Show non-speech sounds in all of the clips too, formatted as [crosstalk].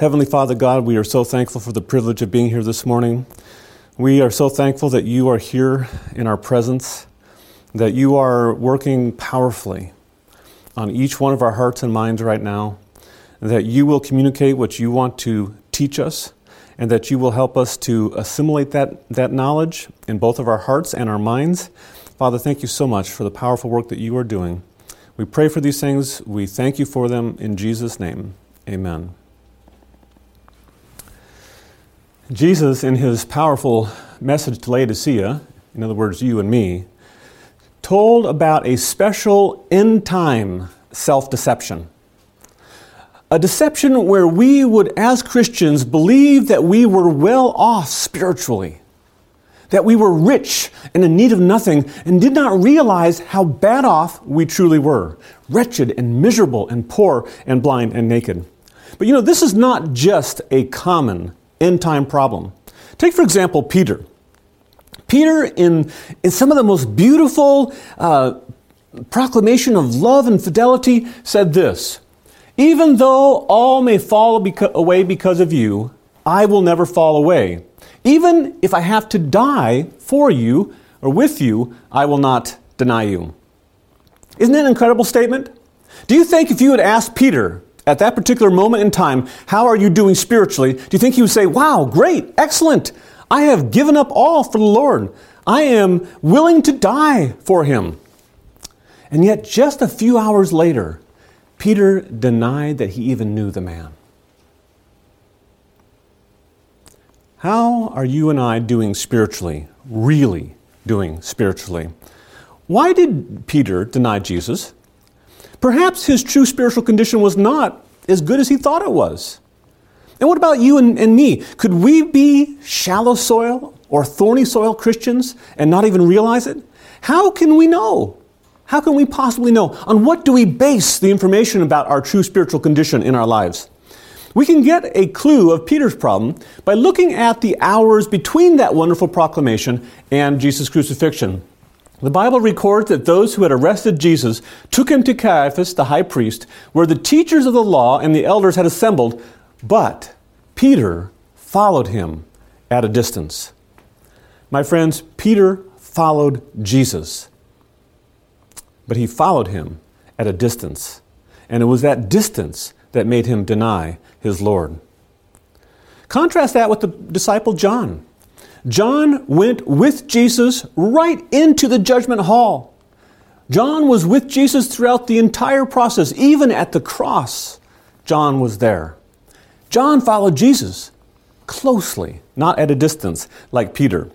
Heavenly Father God, we are so thankful for the privilege of being here this morning. We are so thankful that you are here in our presence, that you are working powerfully on each one of our hearts and minds right now, that you will communicate what you want to teach us, and that you will help us to assimilate that, that knowledge in both of our hearts and our minds. Father, thank you so much for the powerful work that you are doing. We pray for these things. We thank you for them in Jesus' name. Amen. Jesus, in his powerful message to Laodicea, in other words, you and me, told about a special end time self deception. A deception where we would, as Christians, believe that we were well off spiritually, that we were rich and in need of nothing, and did not realize how bad off we truly were wretched and miserable and poor and blind and naked. But you know, this is not just a common end time problem. Take, for example, Peter. Peter, in, in some of the most beautiful uh, proclamation of love and fidelity, said this Even though all may fall beca- away because of you, I will never fall away. Even if I have to die for you or with you, I will not deny you. Isn't that an incredible statement? Do you think if you had asked Peter, at that particular moment in time, how are you doing spiritually? Do you think he would say, Wow, great, excellent. I have given up all for the Lord. I am willing to die for him. And yet, just a few hours later, Peter denied that he even knew the man. How are you and I doing spiritually? Really doing spiritually? Why did Peter deny Jesus? Perhaps his true spiritual condition was not as good as he thought it was. And what about you and, and, me? Could we be shallow soil or thorny soil Christians and not even realize it? How can we know? How can we possibly know? On what do we base the information about our true spiritual condition in our lives? We can get a clue of Peter's problem by looking at the hours between that wonderful proclamation and Jesus' crucifixion. The Bible records that those who had arrested Jesus took him to Caiaphas, the high priest, where the teachers of the law and the elders had assembled, but Peter followed him at a distance. My friends, Peter followed Jesus, but he followed him at a distance. And it was that distance that made him deny his Lord. Contrast that with the disciple John. John went with Jesus right into the judgment hall. John was with Jesus throughout the entire process, even at the cross. John was there. John followed Jesus closely, not at a distance like Peter.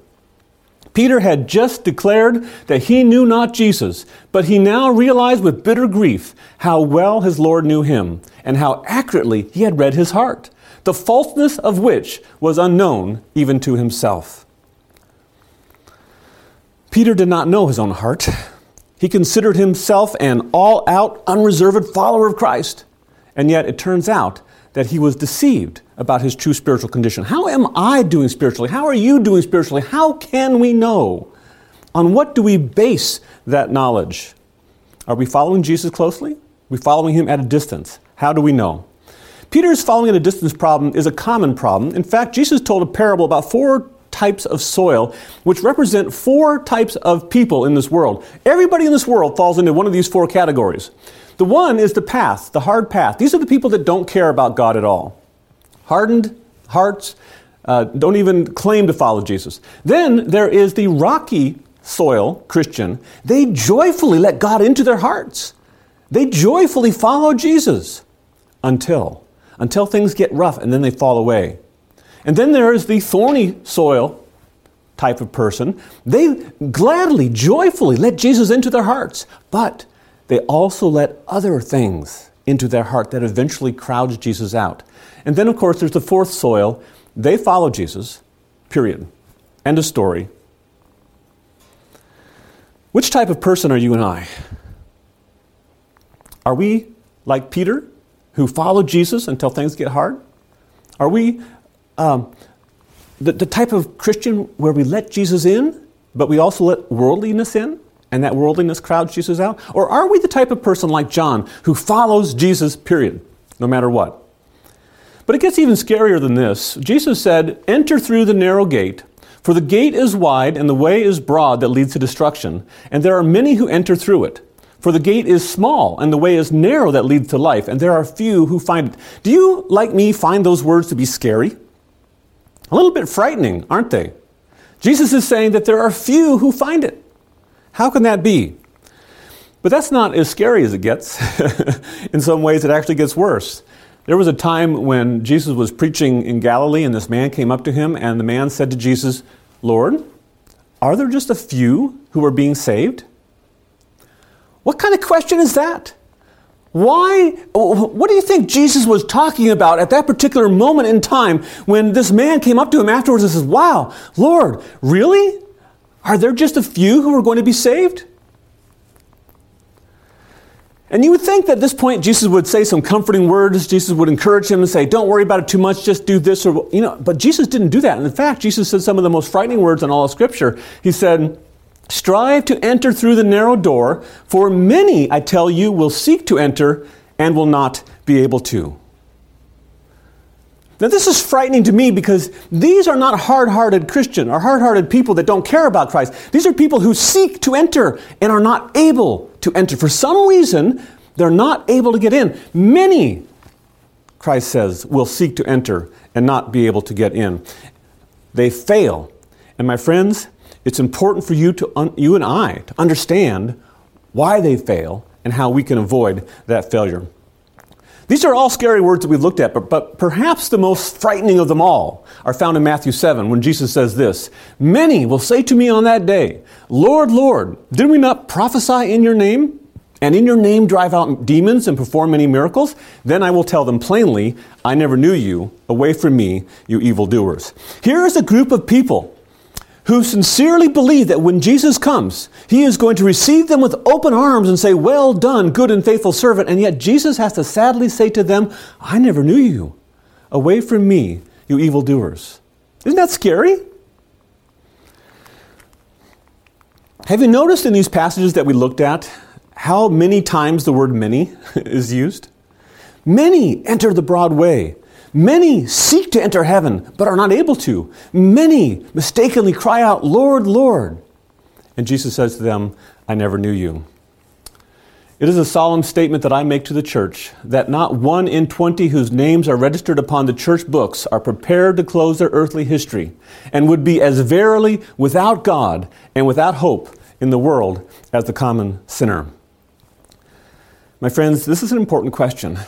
Peter had just declared that he knew not Jesus, but he now realized with bitter grief how well his Lord knew him and how accurately he had read his heart the falseness of which was unknown even to himself. Peter did not know his own heart. He considered himself an all out, unreserved follower of Christ. And yet it turns out that he was deceived about his true spiritual condition. How am I doing spiritually? How are you doing spiritually? How can we know? On what do we base that knowledge? Are we following Jesus closely? Are we following him at a distance? How do we know? Peter's following at a distance problem is a common problem. In fact, Jesus told a parable about four types of soil, which represent four types of people in this world. Everybody in this world falls into one of these four categories. The one is the path, the hard path. These are the people that don't care about God at all. Hardened hearts, uh, don't even claim to follow Jesus. Then there is the rocky soil Christian. They joyfully let God into their hearts. They joyfully follow Jesus until until things get rough and then they fall away. And then there is the thorny soil type of person. They gladly, joyfully let Jesus into their hearts, but they also let other things into their heart that eventually crowds Jesus out. And then, of course, there's the fourth soil. They follow Jesus, period. End of story. Which type of person are you and I? Are we like Peter? Who follow Jesus until things get hard? Are we um, the, the type of Christian where we let Jesus in, but we also let worldliness in, and that worldliness crowds Jesus out? Or are we the type of person like John who follows Jesus, period, no matter what? But it gets even scarier than this. Jesus said, Enter through the narrow gate, for the gate is wide and the way is broad that leads to destruction, and there are many who enter through it. For the gate is small and the way is narrow that leads to life, and there are few who find it. Do you, like me, find those words to be scary? A little bit frightening, aren't they? Jesus is saying that there are few who find it. How can that be? But that's not as scary as it gets. [laughs] in some ways, it actually gets worse. There was a time when Jesus was preaching in Galilee, and this man came up to him, and the man said to Jesus, Lord, are there just a few who are being saved? What kind of question is that? Why? What do you think Jesus was talking about at that particular moment in time when this man came up to him afterwards and says, Wow, Lord, really? Are there just a few who are going to be saved? And you would think that at this point Jesus would say some comforting words. Jesus would encourage him and say, Don't worry about it too much, just do this or, you know, but Jesus didn't do that. And in fact, Jesus said some of the most frightening words in all of Scripture. He said, Strive to enter through the narrow door, for many, I tell you, will seek to enter and will not be able to. Now, this is frightening to me because these are not hard hearted Christian or hard hearted people that don't care about Christ. These are people who seek to enter and are not able to enter. For some reason, they're not able to get in. Many, Christ says, will seek to enter and not be able to get in. They fail. And my friends, it's important for you, to un- you and I to understand why they fail and how we can avoid that failure. These are all scary words that we've looked at, but, but perhaps the most frightening of them all are found in Matthew 7 when Jesus says this Many will say to me on that day, Lord, Lord, did we not prophesy in your name? And in your name drive out demons and perform many miracles? Then I will tell them plainly, I never knew you. Away from me, you evildoers. Here is a group of people who sincerely believe that when Jesus comes, he is going to receive them with open arms and say, Well done, good and faithful servant. And yet Jesus has to sadly say to them, I never knew you. Away from me, you evildoers. Isn't that scary? Have you noticed in these passages that we looked at how many times the word many [laughs] is used? Many enter the broad way. Many seek to enter heaven, but are not able to. Many mistakenly cry out, Lord, Lord. And Jesus says to them, I never knew you. It is a solemn statement that I make to the church that not one in 20 whose names are registered upon the church books are prepared to close their earthly history and would be as verily without God and without hope in the world as the common sinner. My friends, this is an important question.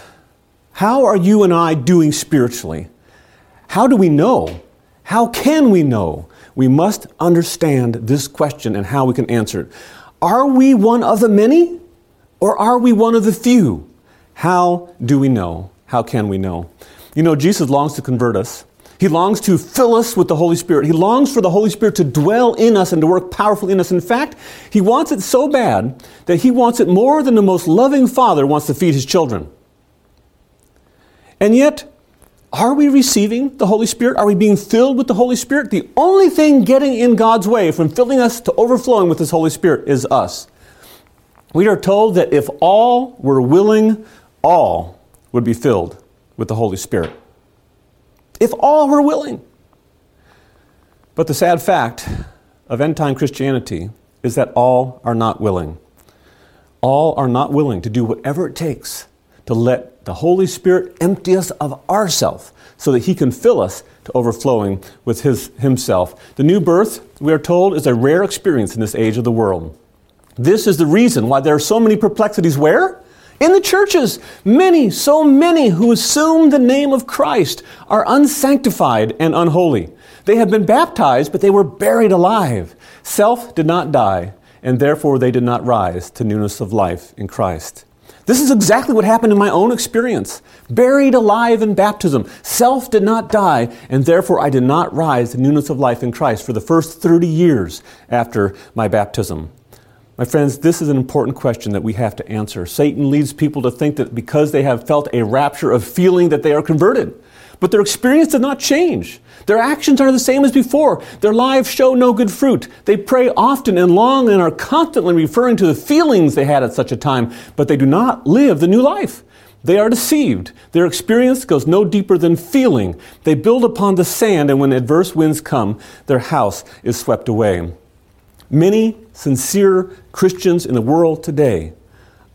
How are you and I doing spiritually? How do we know? How can we know? We must understand this question and how we can answer it. Are we one of the many or are we one of the few? How do we know? How can we know? You know, Jesus longs to convert us. He longs to fill us with the Holy Spirit. He longs for the Holy Spirit to dwell in us and to work powerfully in us. In fact, He wants it so bad that He wants it more than the most loving father wants to feed his children. And yet, are we receiving the Holy Spirit? Are we being filled with the Holy Spirit? The only thing getting in God's way from filling us to overflowing with His Holy Spirit is us. We are told that if all were willing, all would be filled with the Holy Spirit. If all were willing. But the sad fact of end time Christianity is that all are not willing. All are not willing to do whatever it takes to let the Holy Spirit empty us of ourself so that He can fill us to overflowing with his, Himself. The new birth, we are told, is a rare experience in this age of the world. This is the reason why there are so many perplexities. Where? In the churches, many, so many who assume the name of Christ are unsanctified and unholy. They have been baptized, but they were buried alive. Self did not die, and therefore they did not rise to newness of life in Christ. This is exactly what happened in my own experience. Buried alive in baptism. Self did not die, and therefore I did not rise to newness of life in Christ for the first 30 years after my baptism. My friends, this is an important question that we have to answer. Satan leads people to think that because they have felt a rapture of feeling that they are converted, but their experience did not change. Their actions are the same as before. Their lives show no good fruit. They pray often and long and are constantly referring to the feelings they had at such a time, but they do not live the new life. They are deceived. Their experience goes no deeper than feeling. They build upon the sand, and when adverse winds come, their house is swept away. Many sincere Christians in the world today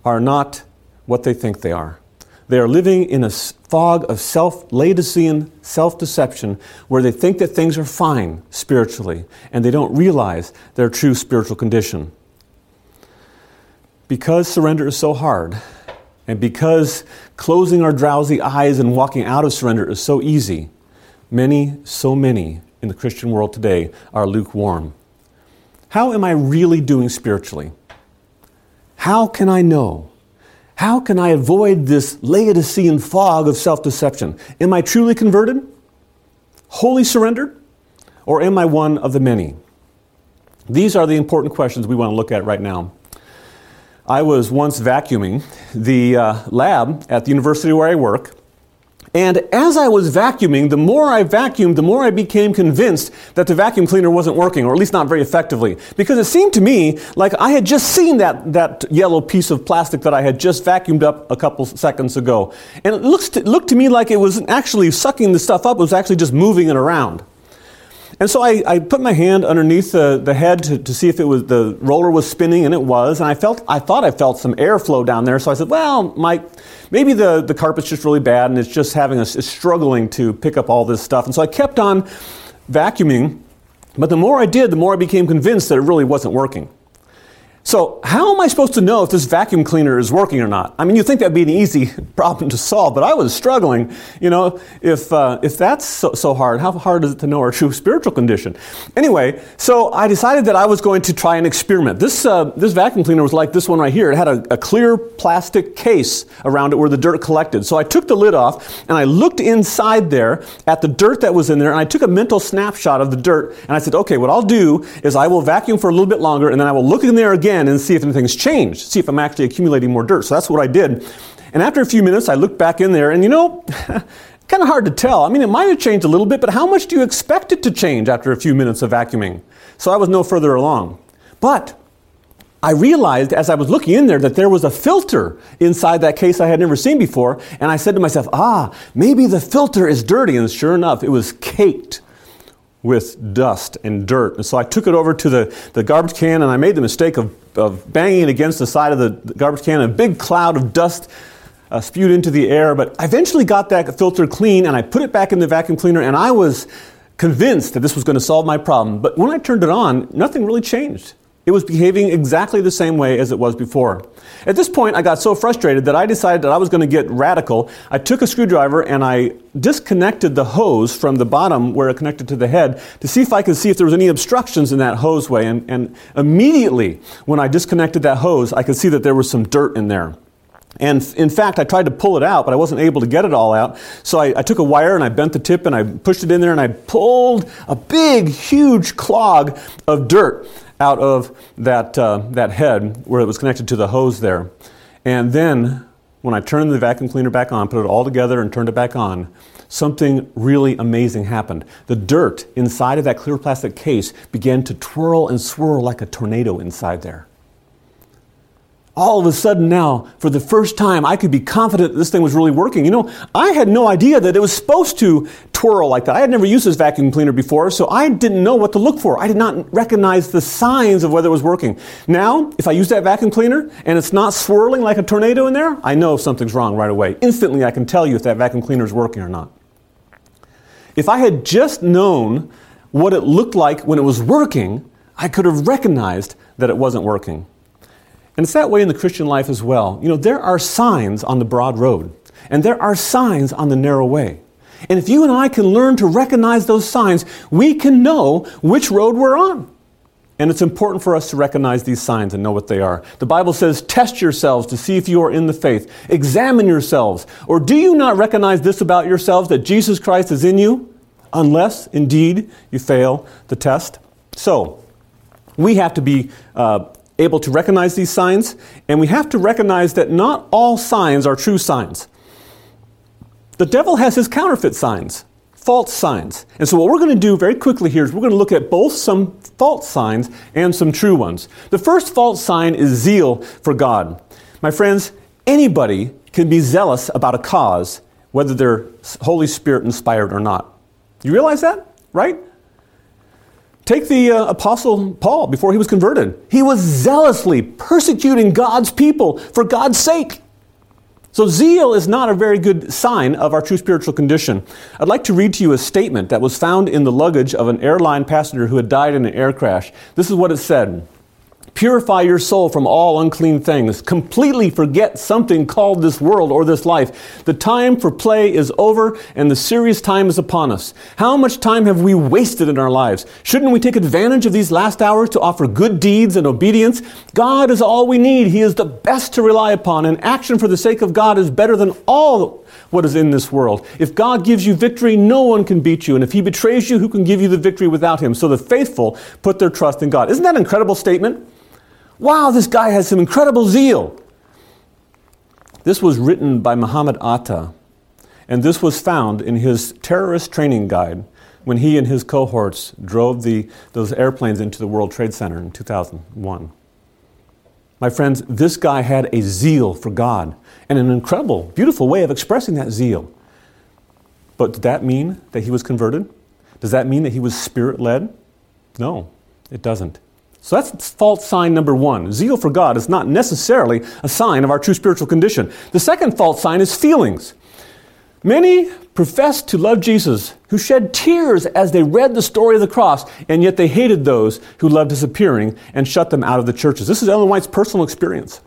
are not what they think they are. They are living in a fog of self Laodicean self deception where they think that things are fine spiritually and they don't realize their true spiritual condition. Because surrender is so hard, and because closing our drowsy eyes and walking out of surrender is so easy, many, so many in the Christian world today are lukewarm. How am I really doing spiritually? How can I know how can I avoid this Laodicean fog of self deception? Am I truly converted? Wholly surrendered? Or am I one of the many? These are the important questions we want to look at right now. I was once vacuuming the uh, lab at the university where I work, and as I was vacuuming, the more I vacuumed, the more I became convinced that the vacuum cleaner wasn't working, or at least not very effectively. Because it seemed to me like I had just seen that, that yellow piece of plastic that I had just vacuumed up a couple seconds ago. And it looks to, looked to me like it wasn't actually sucking the stuff up, it was actually just moving it around. And so I, I, put my hand underneath the, the head to, to, see if it was the roller was spinning, and it was. And I felt I thought I felt some airflow down there. So I said, "Well, Mike, maybe the, the carpet's just really bad, and it's just having a, it's struggling to pick up all this stuff." And so I kept on vacuuming, but the more I did, the more I became convinced that it really wasn't working. So, how am I supposed to know if this vacuum cleaner is working or not? I mean, you'd think that'd be an easy [laughs] problem to solve, but I was struggling. You know, if, uh, if that's so, so, hard, how hard is it to know our true spiritual condition? Anyway, so I decided that I was going to try an experiment. This, uh, this vacuum cleaner was like this one right here. It had a, a clear plastic case around it where the dirt collected. So I took the lid off and I looked inside there at the dirt that was in there and I took a mental snapshot of the dirt and I said, okay, what I'll do is I will vacuum for a little bit longer and then I will look in there again again and see if anything's changed, see if I'm actually accumulating more dirt. So that's what I did. And after a few minutes, I looked back in there, and you know, [laughs] kind of hard to tell. I mean, it might have changed a little bit, but how much do you expect it to change after a few minutes of vacuuming? So I was no further along. But I realized as I was looking in there that there was a filter inside that case I had never seen before. And I said to myself, ah, maybe the filter is dirty. And sure enough, it was caked with dust and dirt. And so I took it over to the, the garbage can and I made the mistake of, of banging it against the side of the, garbage can. And a big cloud of dust uh, spewed into the air. But I eventually got that filter clean and I put it back in the vacuum cleaner and I was convinced that this was going to solve my problem. But when I turned it on, nothing really changed. It was behaving exactly the same way as it was before. At this point, I got so frustrated that I decided that I was going to get radical. I took a screwdriver and I disconnected the hose from the bottom where it connected to the head to see if I could see if there was any obstructions in that hoseway. And, and immediately, when I disconnected that hose, I could see that there was some dirt in there. And in fact, I tried to pull it out, but I wasn't able to get it all out. So I, I, took a wire and I bent the tip and I pushed it in there and I pulled a big, huge clog of dirt out of that, uh, that head where it was connected to the hose there. And then when I turned the vacuum cleaner back on, put it all together and turned it back on, something really amazing happened. The dirt inside of that clear plastic case began to twirl and swirl like a tornado inside there all of a sudden now, for the first time, I could be confident this thing was really working. You know, I had no idea that it was supposed to twirl like that. I had never used this vacuum cleaner before, so I didn't know what to look for. I did not recognize the signs of whether it was working. Now, if I use that vacuum cleaner and it's not swirling like a tornado in there, I know something's wrong right away. Instantly, I can tell you if that vacuum cleaner is working or not. If I had just known what it looked like when it was working, I could have recognized that it wasn't working. And it's that way in the Christian life as well. You know, there are signs on the broad road, and there are signs on the narrow way. And if you and I can learn to recognize those signs, we can know which road we're on. And it's important for us to recognize these signs and know what they are. The Bible says, Test yourselves to see if you are in the faith. Examine yourselves. Or do you not recognize this about yourselves that Jesus Christ is in you? Unless, indeed, you fail the test. So, we have to be uh, able to recognize these signs, and we have to recognize that not all signs are true signs. The devil has his counterfeit signs, false signs. And so, what we're going to do very quickly here is we're going to look at both some false signs and some true ones. The first false sign is zeal for God. My friends, anybody can be zealous about a cause, whether they're Holy Spirit inspired or not. You realize that, right? Take the uh, Apostle Paul before he was converted. He was zealously persecuting God's people for God's sake. So, zeal is not a very good sign of our true spiritual condition. I'd like to read to you a statement that was found in the luggage of an airline passenger who had died in an air crash. This is what it said Purify your soul from all unclean things. Completely forget something called this world or this life. The time for play is over and the serious time is upon us. How much time have we wasted in our lives? Shouldn't we take advantage of these last hours to offer good deeds and obedience? God is all we need. He is the best to rely upon, and action for the sake of God is better than all what is in this world. If God gives you victory, no one can beat you. And if He betrays you, who can give you the victory without Him? So the faithful put their trust in God. Isn't that an incredible statement? Wow, this guy has some incredible zeal. This was written by Muhammad Atta, and this was found in his terrorist training guide when he and his cohorts drove the, those airplanes into the World Trade Center in 2001. My friends, this guy had a zeal for God and an incredible, beautiful way of expressing that zeal. But did that mean that he was converted? Does that mean that he was spirit led? No, it doesn't. So that's false sign number one. Zeal for God is not necessarily a sign of our true spiritual condition. The second false sign is feelings. Many profess to love Jesus who shed tears as they read the story of the cross, and yet they hated those who loved his appearing and shut them out of the churches. This is Ellen White's personal experience.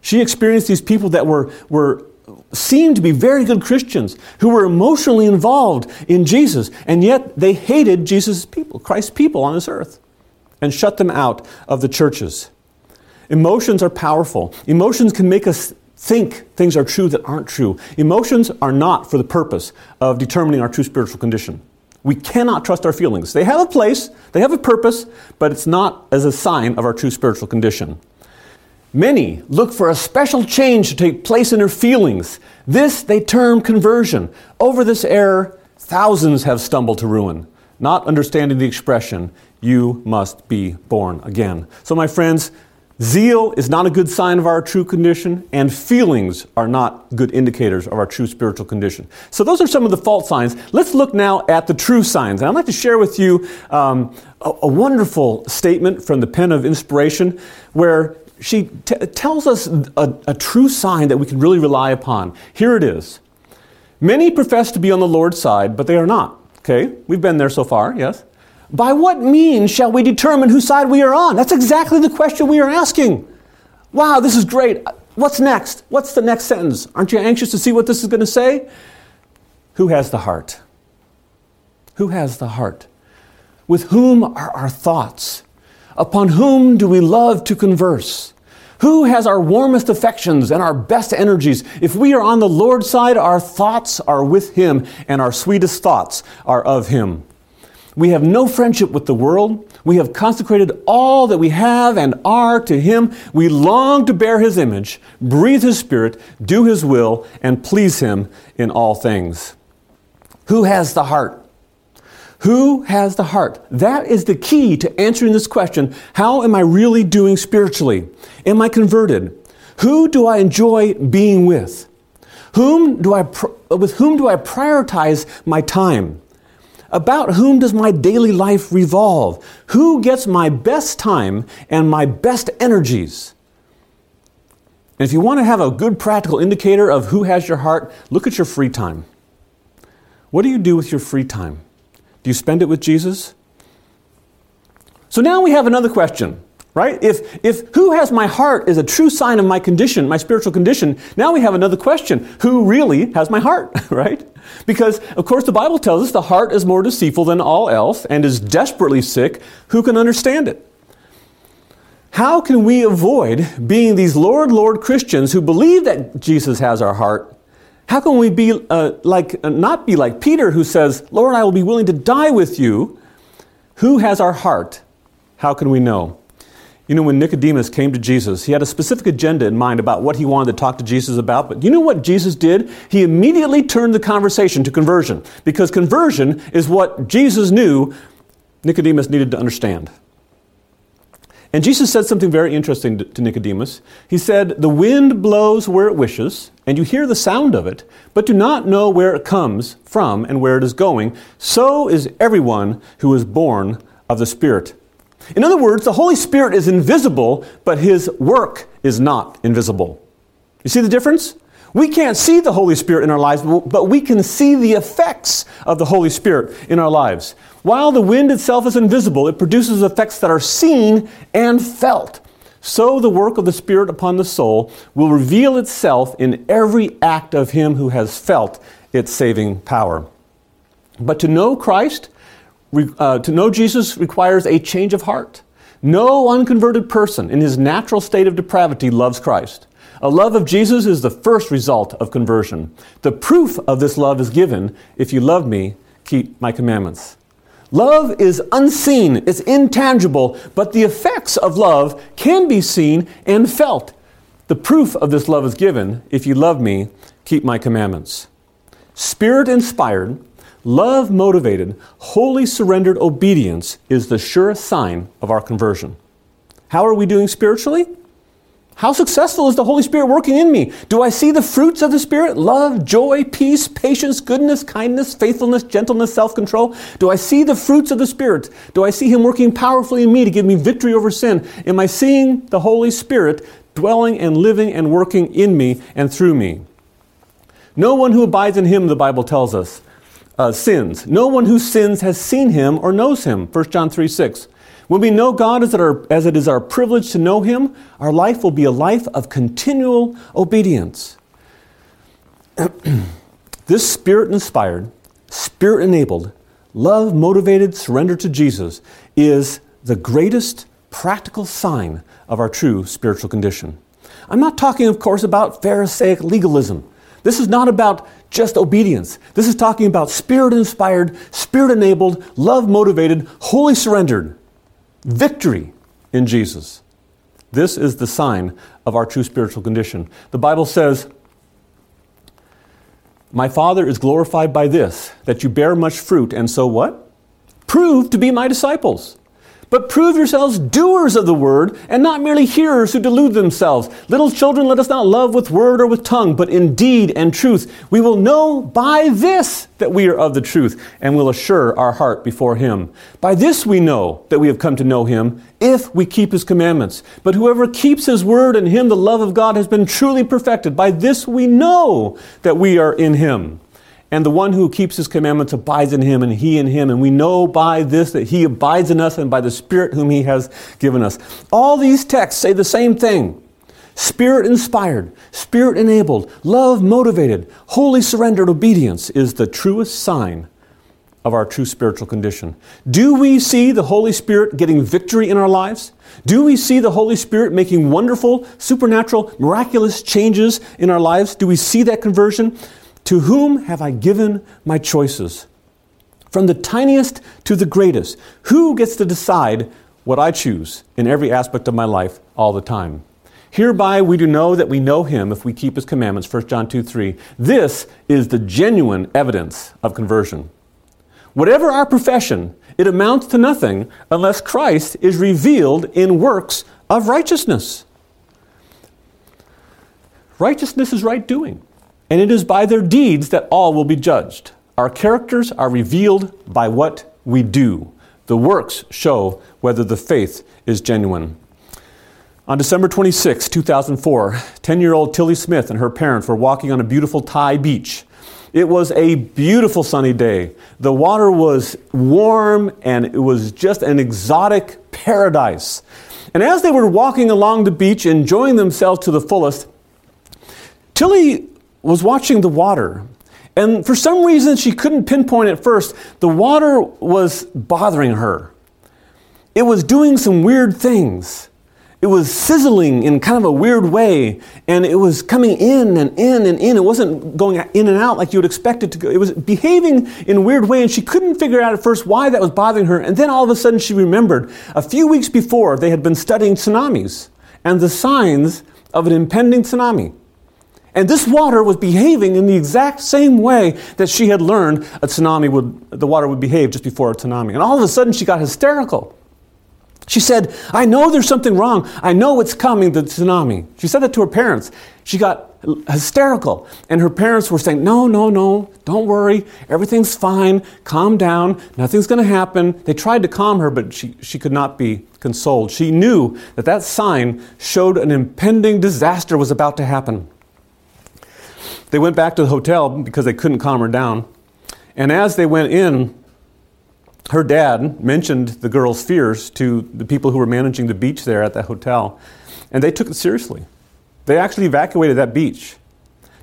She experienced these people that were, were seemed to be very good Christians who were emotionally involved in Jesus, and yet they hated Jesus' people, Christ's people on this earth and shut them out of the churches. Emotions are powerful. Emotions can make us think things are true that aren't true. Emotions are not for the purpose of determining our true spiritual condition. We cannot trust our feelings. They have a place, they have a purpose, but it's not as a sign of our true spiritual condition. Many look for a special change to take place in their feelings. This they term conversion. Over this error, thousands have stumbled to ruin, not understanding the expression, you must be born again. So, my friends, zeal is not a good sign of our true condition, and feelings are not good indicators of our true spiritual condition. So, those are some of the false signs. Let's look now at the true signs. And I'd like to share with you um, a, a, wonderful statement from the pen of inspiration where she t- tells us a, a true sign that we can really rely upon. Here it is. Many profess to be on the Lord's side, but they are not. Okay, we've been there so far, yes? By what means shall we determine whose side we are on? That's exactly the question we are asking. Wow, this is great. What's next? What's the next sentence? Aren't you anxious to see what this is going to say? Who has the heart? Who has the heart? With whom are our thoughts? Upon whom do we love to converse? Who has our warmest affections and our best energies? If we are on the Lord's side, our thoughts are with Him, and our sweetest thoughts are of Him. We have no friendship with the world. We have consecrated all that we have and are to Him. We long to bear His image, breathe His Spirit, do His will, and please Him in all things. Who has the heart? Who has the heart? That is the key to answering this question How am I really doing spiritually? Am I converted? Who do I enjoy being with? Whom do I, with whom do I prioritize my time? About whom does my daily life revolve? Who gets my best time and my best energies? And if you want to have a good practical indicator of who has your heart, look at your free time. What do you do with your free time? Do you spend it with Jesus? So now we have another question right? If, if who has my heart is a true sign of my condition, my spiritual condition, now we have another question. Who really has my heart, [laughs] right? Because, of course, the Bible tells us the heart is more deceitful than all else and is desperately sick. Who can understand it? How can we avoid being these Lord, Lord Christians who believe that Jesus has our heart? How can we be uh, like, uh, not be like Peter who says, Lord, I will be willing to die with you? Who has our heart? How can we know? You know, when Nicodemus came to Jesus, he had a specific agenda in mind about what he wanted to talk to Jesus about. But you know what Jesus did? He immediately turned the conversation to conversion because conversion is what Jesus knew Nicodemus needed to understand. And Jesus said something very interesting to Nicodemus. He said, The wind blows where it wishes, and you hear the sound of it, but do not know where it comes from and where it is going. So is everyone who is born of the Spirit. In other words, the Holy Spirit is invisible, but his work is not invisible. You see the difference? We can't see the Holy Spirit in our lives, but we can see the effects of the Holy Spirit in our lives. While the wind itself is invisible, it produces effects that are seen and felt. So the work of the Spirit upon the soul will reveal itself in every act of him who has felt its saving power. But to know Christ, uh, to know Jesus requires a change of heart. No unconverted person in his natural state of depravity loves Christ. A love of Jesus is the first result of conversion. The proof of this love is given if you love me, keep my commandments. Love is unseen, it's intangible, but the effects of love can be seen and felt. The proof of this love is given if you love me, keep my commandments. Spirit inspired, love motivated, wholly surrendered obedience is the surest sign of our conversion. How are we doing spiritually? How successful is the Holy Spirit working in me? Do I see the fruits of the Spirit? Love, joy, peace, patience, goodness, kindness, faithfulness, gentleness, self control? Do I see the fruits of the Spirit? Do I see Him working powerfully in me to give me victory over sin? Am I seeing the Holy Spirit dwelling and living and working in me and through me? No one who abides in Him, the Bible tells us, uh, sins. No one who sins has seen Him or knows Him. 1 John 3 6. When we know God as it, as it is our privilege to know Him, our life will be a life of continual obedience. [clears throat] this spirit inspired, spirit enabled, love motivated surrender to Jesus is the greatest practical sign of our true spiritual condition. I'm not talking, of course, about Pharisaic legalism. This is not about just obedience. This is talking about spirit inspired, spirit enabled, love motivated, wholly surrendered victory in Jesus. This is the sign of our true spiritual condition. The Bible says, My Father is glorified by this, that you bear much fruit, and so what? Prove to be my disciples. But prove yourselves doers of the word, and not merely hearers who delude themselves. Little children, let us not love with word or with tongue, but in deed and truth. We will know by this that we are of the truth, and will assure our heart before him. By this we know that we have come to know him, if we keep his commandments. But whoever keeps his word, in him the love of God has been truly perfected. By this we know that we are in him. And the one who keeps his commandments abides in him, and he in him. And we know by this that he abides in us and by the Spirit whom he has given us. All these texts say the same thing Spirit inspired, Spirit enabled, love motivated, wholly surrendered obedience is the truest sign of our true spiritual condition. Do we see the Holy Spirit getting victory in our lives? Do we see the Holy Spirit making wonderful, supernatural, miraculous changes in our lives? Do we see that conversion? To whom have I given my choices? From the tiniest to the greatest, who gets to decide what I choose in every aspect of my life all the time? Hereby we do know that we know him if we keep his commandments, 1 John 2 3. This is the genuine evidence of conversion. Whatever our profession, it amounts to nothing unless Christ is revealed in works of righteousness. Righteousness is right doing and it is by their deeds that all will be judged. Our characters are revealed by what we do. The works show whether the faith is genuine. On December 26, 2004, 10 year old Tilly Smith and her parents were walking on a beautiful Thai beach. It was a beautiful sunny day. The water was warm and it was just an exotic paradise. And as they were walking along the beach, enjoying themselves to the fullest, Tilly was watching the water. And for some reason, she couldn't pinpoint at first, the water was bothering her. It was doing some weird things. It was sizzling in kind of a weird way, and it was coming in and in and in. It wasn't going in and out like you would expect it to go. It was behaving in a weird way, and she couldn't figure out at first why that was bothering her. And then all of a sudden, she remembered a few weeks before they had been studying tsunamis and the signs of an impending tsunami. And this water was behaving in the exact same way that she had learned a tsunami would, the water would behave just before a tsunami. And all of a sudden she got hysterical. She said, I know there's something wrong. I know it's coming, the tsunami. She said that to her parents. She got hysterical. And her parents were saying, No, no, no, don't worry. Everything's fine. Calm down. Nothing's going to happen. They tried to calm her, but she, she could not be consoled. She knew that that sign showed an impending disaster was about to happen. They went back to the hotel because they couldn't calm her down. And as they went in, her dad mentioned the girl's fears to the people who were managing the beach there at that hotel, and they took it seriously. They actually evacuated that beach.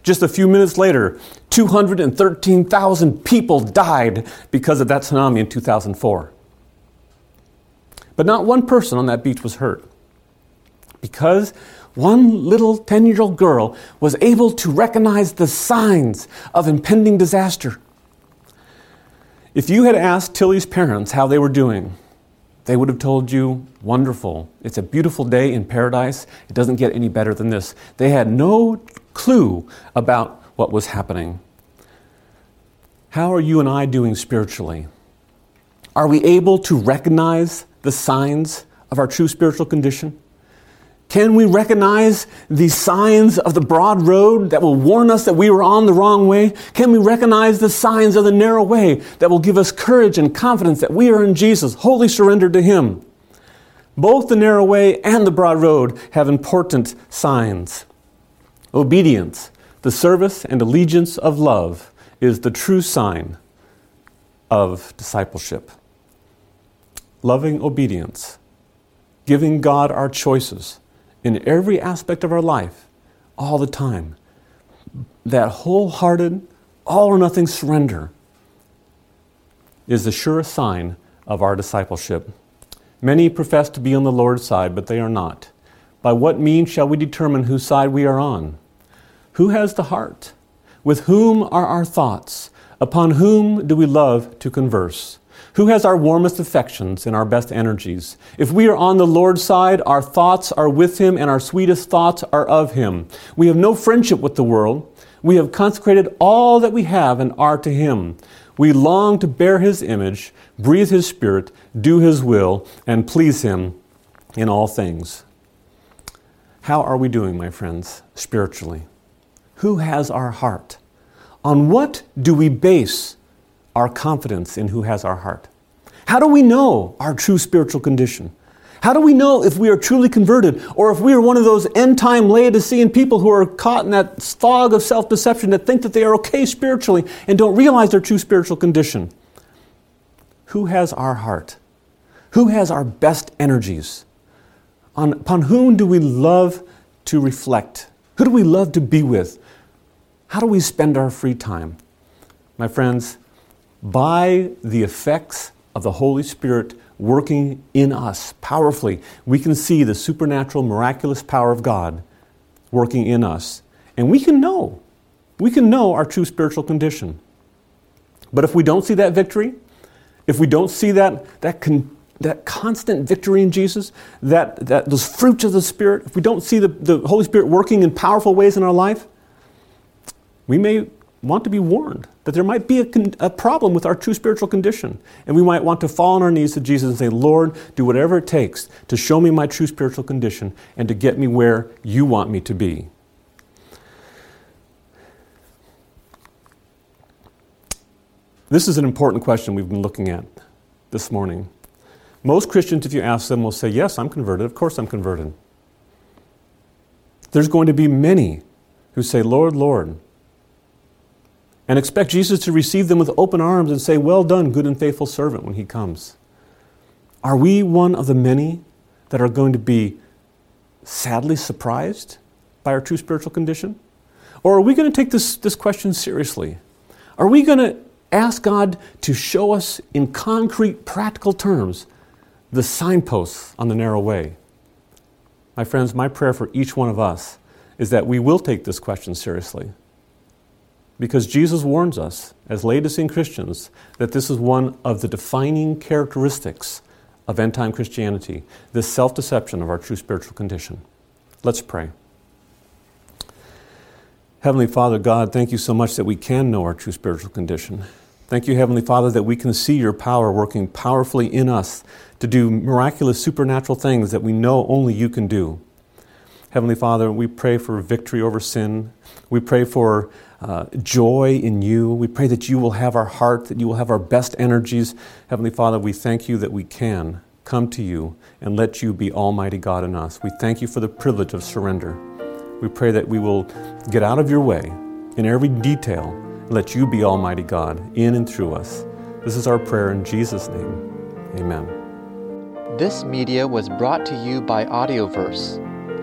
Just a few minutes later, 213,000 people died because of that tsunami in 2004. But not one person on that beach was hurt. Because one little 10 year old girl was able to recognize the signs of impending disaster. If you had asked Tilly's parents how they were doing, they would have told you, wonderful. It's a beautiful day in paradise. It doesn't get any better than this. They had no clue about what was happening. How are you and I doing spiritually? Are we able to recognize the signs of our true spiritual condition? Can we recognize the signs of the broad road that will warn us that we were on the wrong way? Can we recognize the signs of the narrow way that will give us courage and confidence that we are in Jesus, wholly surrendered to Him? Both the narrow way and the broad road have important signs. Obedience, the service and allegiance of love, is the true sign of discipleship. Loving obedience, giving God our choices in every aspect of our life, all the time. That wholehearted, all or nothing surrender is the surest sign of our discipleship. Many profess to be on the Lord's side, but they are not. By what means shall we determine whose side we are on? Who has the heart? With whom are our thoughts? Upon whom do we love to converse? Who has our warmest affections and our best energies? If we are on the Lord's side, our thoughts are with Him and our sweetest thoughts are of Him. We have no friendship with the world. We have consecrated all that we have and are to Him. We long to bear His image, breathe His Spirit, do His will, and please Him in all things. How are we doing, my friends, spiritually? Who has our heart? On what do we base our confidence in who has our heart? How do we know our true spiritual condition? How do we know if we are truly converted or if we are one of those end time Laodicean people who are caught in that fog of self deception that think that they are okay spiritually and don't realize their true spiritual condition? Who has our heart? Who has our best energies? On, upon whom do we love to reflect? Who do we love to be with? How do we spend our free time? My friends, by the effects of the Holy Spirit working in us powerfully, we can see the supernatural, miraculous power of God working in us. And we can know, we can know our true spiritual condition. But if we don't see that victory, if we don't see that, that, con, that constant victory in Jesus, that, that those fruits of the Spirit, if we don't see the, the Holy Spirit working in powerful ways in our life, we may want to be warned that there might be a, con- a, problem with our true spiritual condition. And we might want to fall on our knees to Jesus and say, Lord, do whatever it takes to show me my true spiritual condition and to get me where you want me to be. This is an important question we've been looking at this morning. Most Christians, if you ask them, will say, Yes, I'm converted. Of course, I'm converted. There's going to be many who say, Lord, Lord, and expect Jesus to receive them with open arms and say, Well done, good and faithful servant, when he comes. Are we one of the many that are going to be sadly surprised by our true spiritual condition? Or are we going to take this, this question seriously? Are we going to ask God to show us in concrete, practical terms the signposts on the narrow way? My friends, my prayer for each one of us is that we will take this question seriously because Jesus warns us, as Laodicean Christians, that this is one of the defining characteristics of end time Christianity this self deception of our true spiritual condition. Let's pray. Heavenly Father, God, thank you so much that we can know our true spiritual condition. Thank you, Heavenly Father, that we can see your power working powerfully in us to do miraculous supernatural things that we know only you can do. Heavenly Father, we pray for victory over sin. We pray for uh, joy in you. We pray that you will have our heart, that you will have our best energies. Heavenly Father, we thank you that we can come to you and let you be Almighty God in us. We thank you for the privilege of surrender. We pray that we will get out of your way in every detail and let you be Almighty God in and through us. This is our prayer in Jesus' name. Amen. This media was brought to you by Audioverse,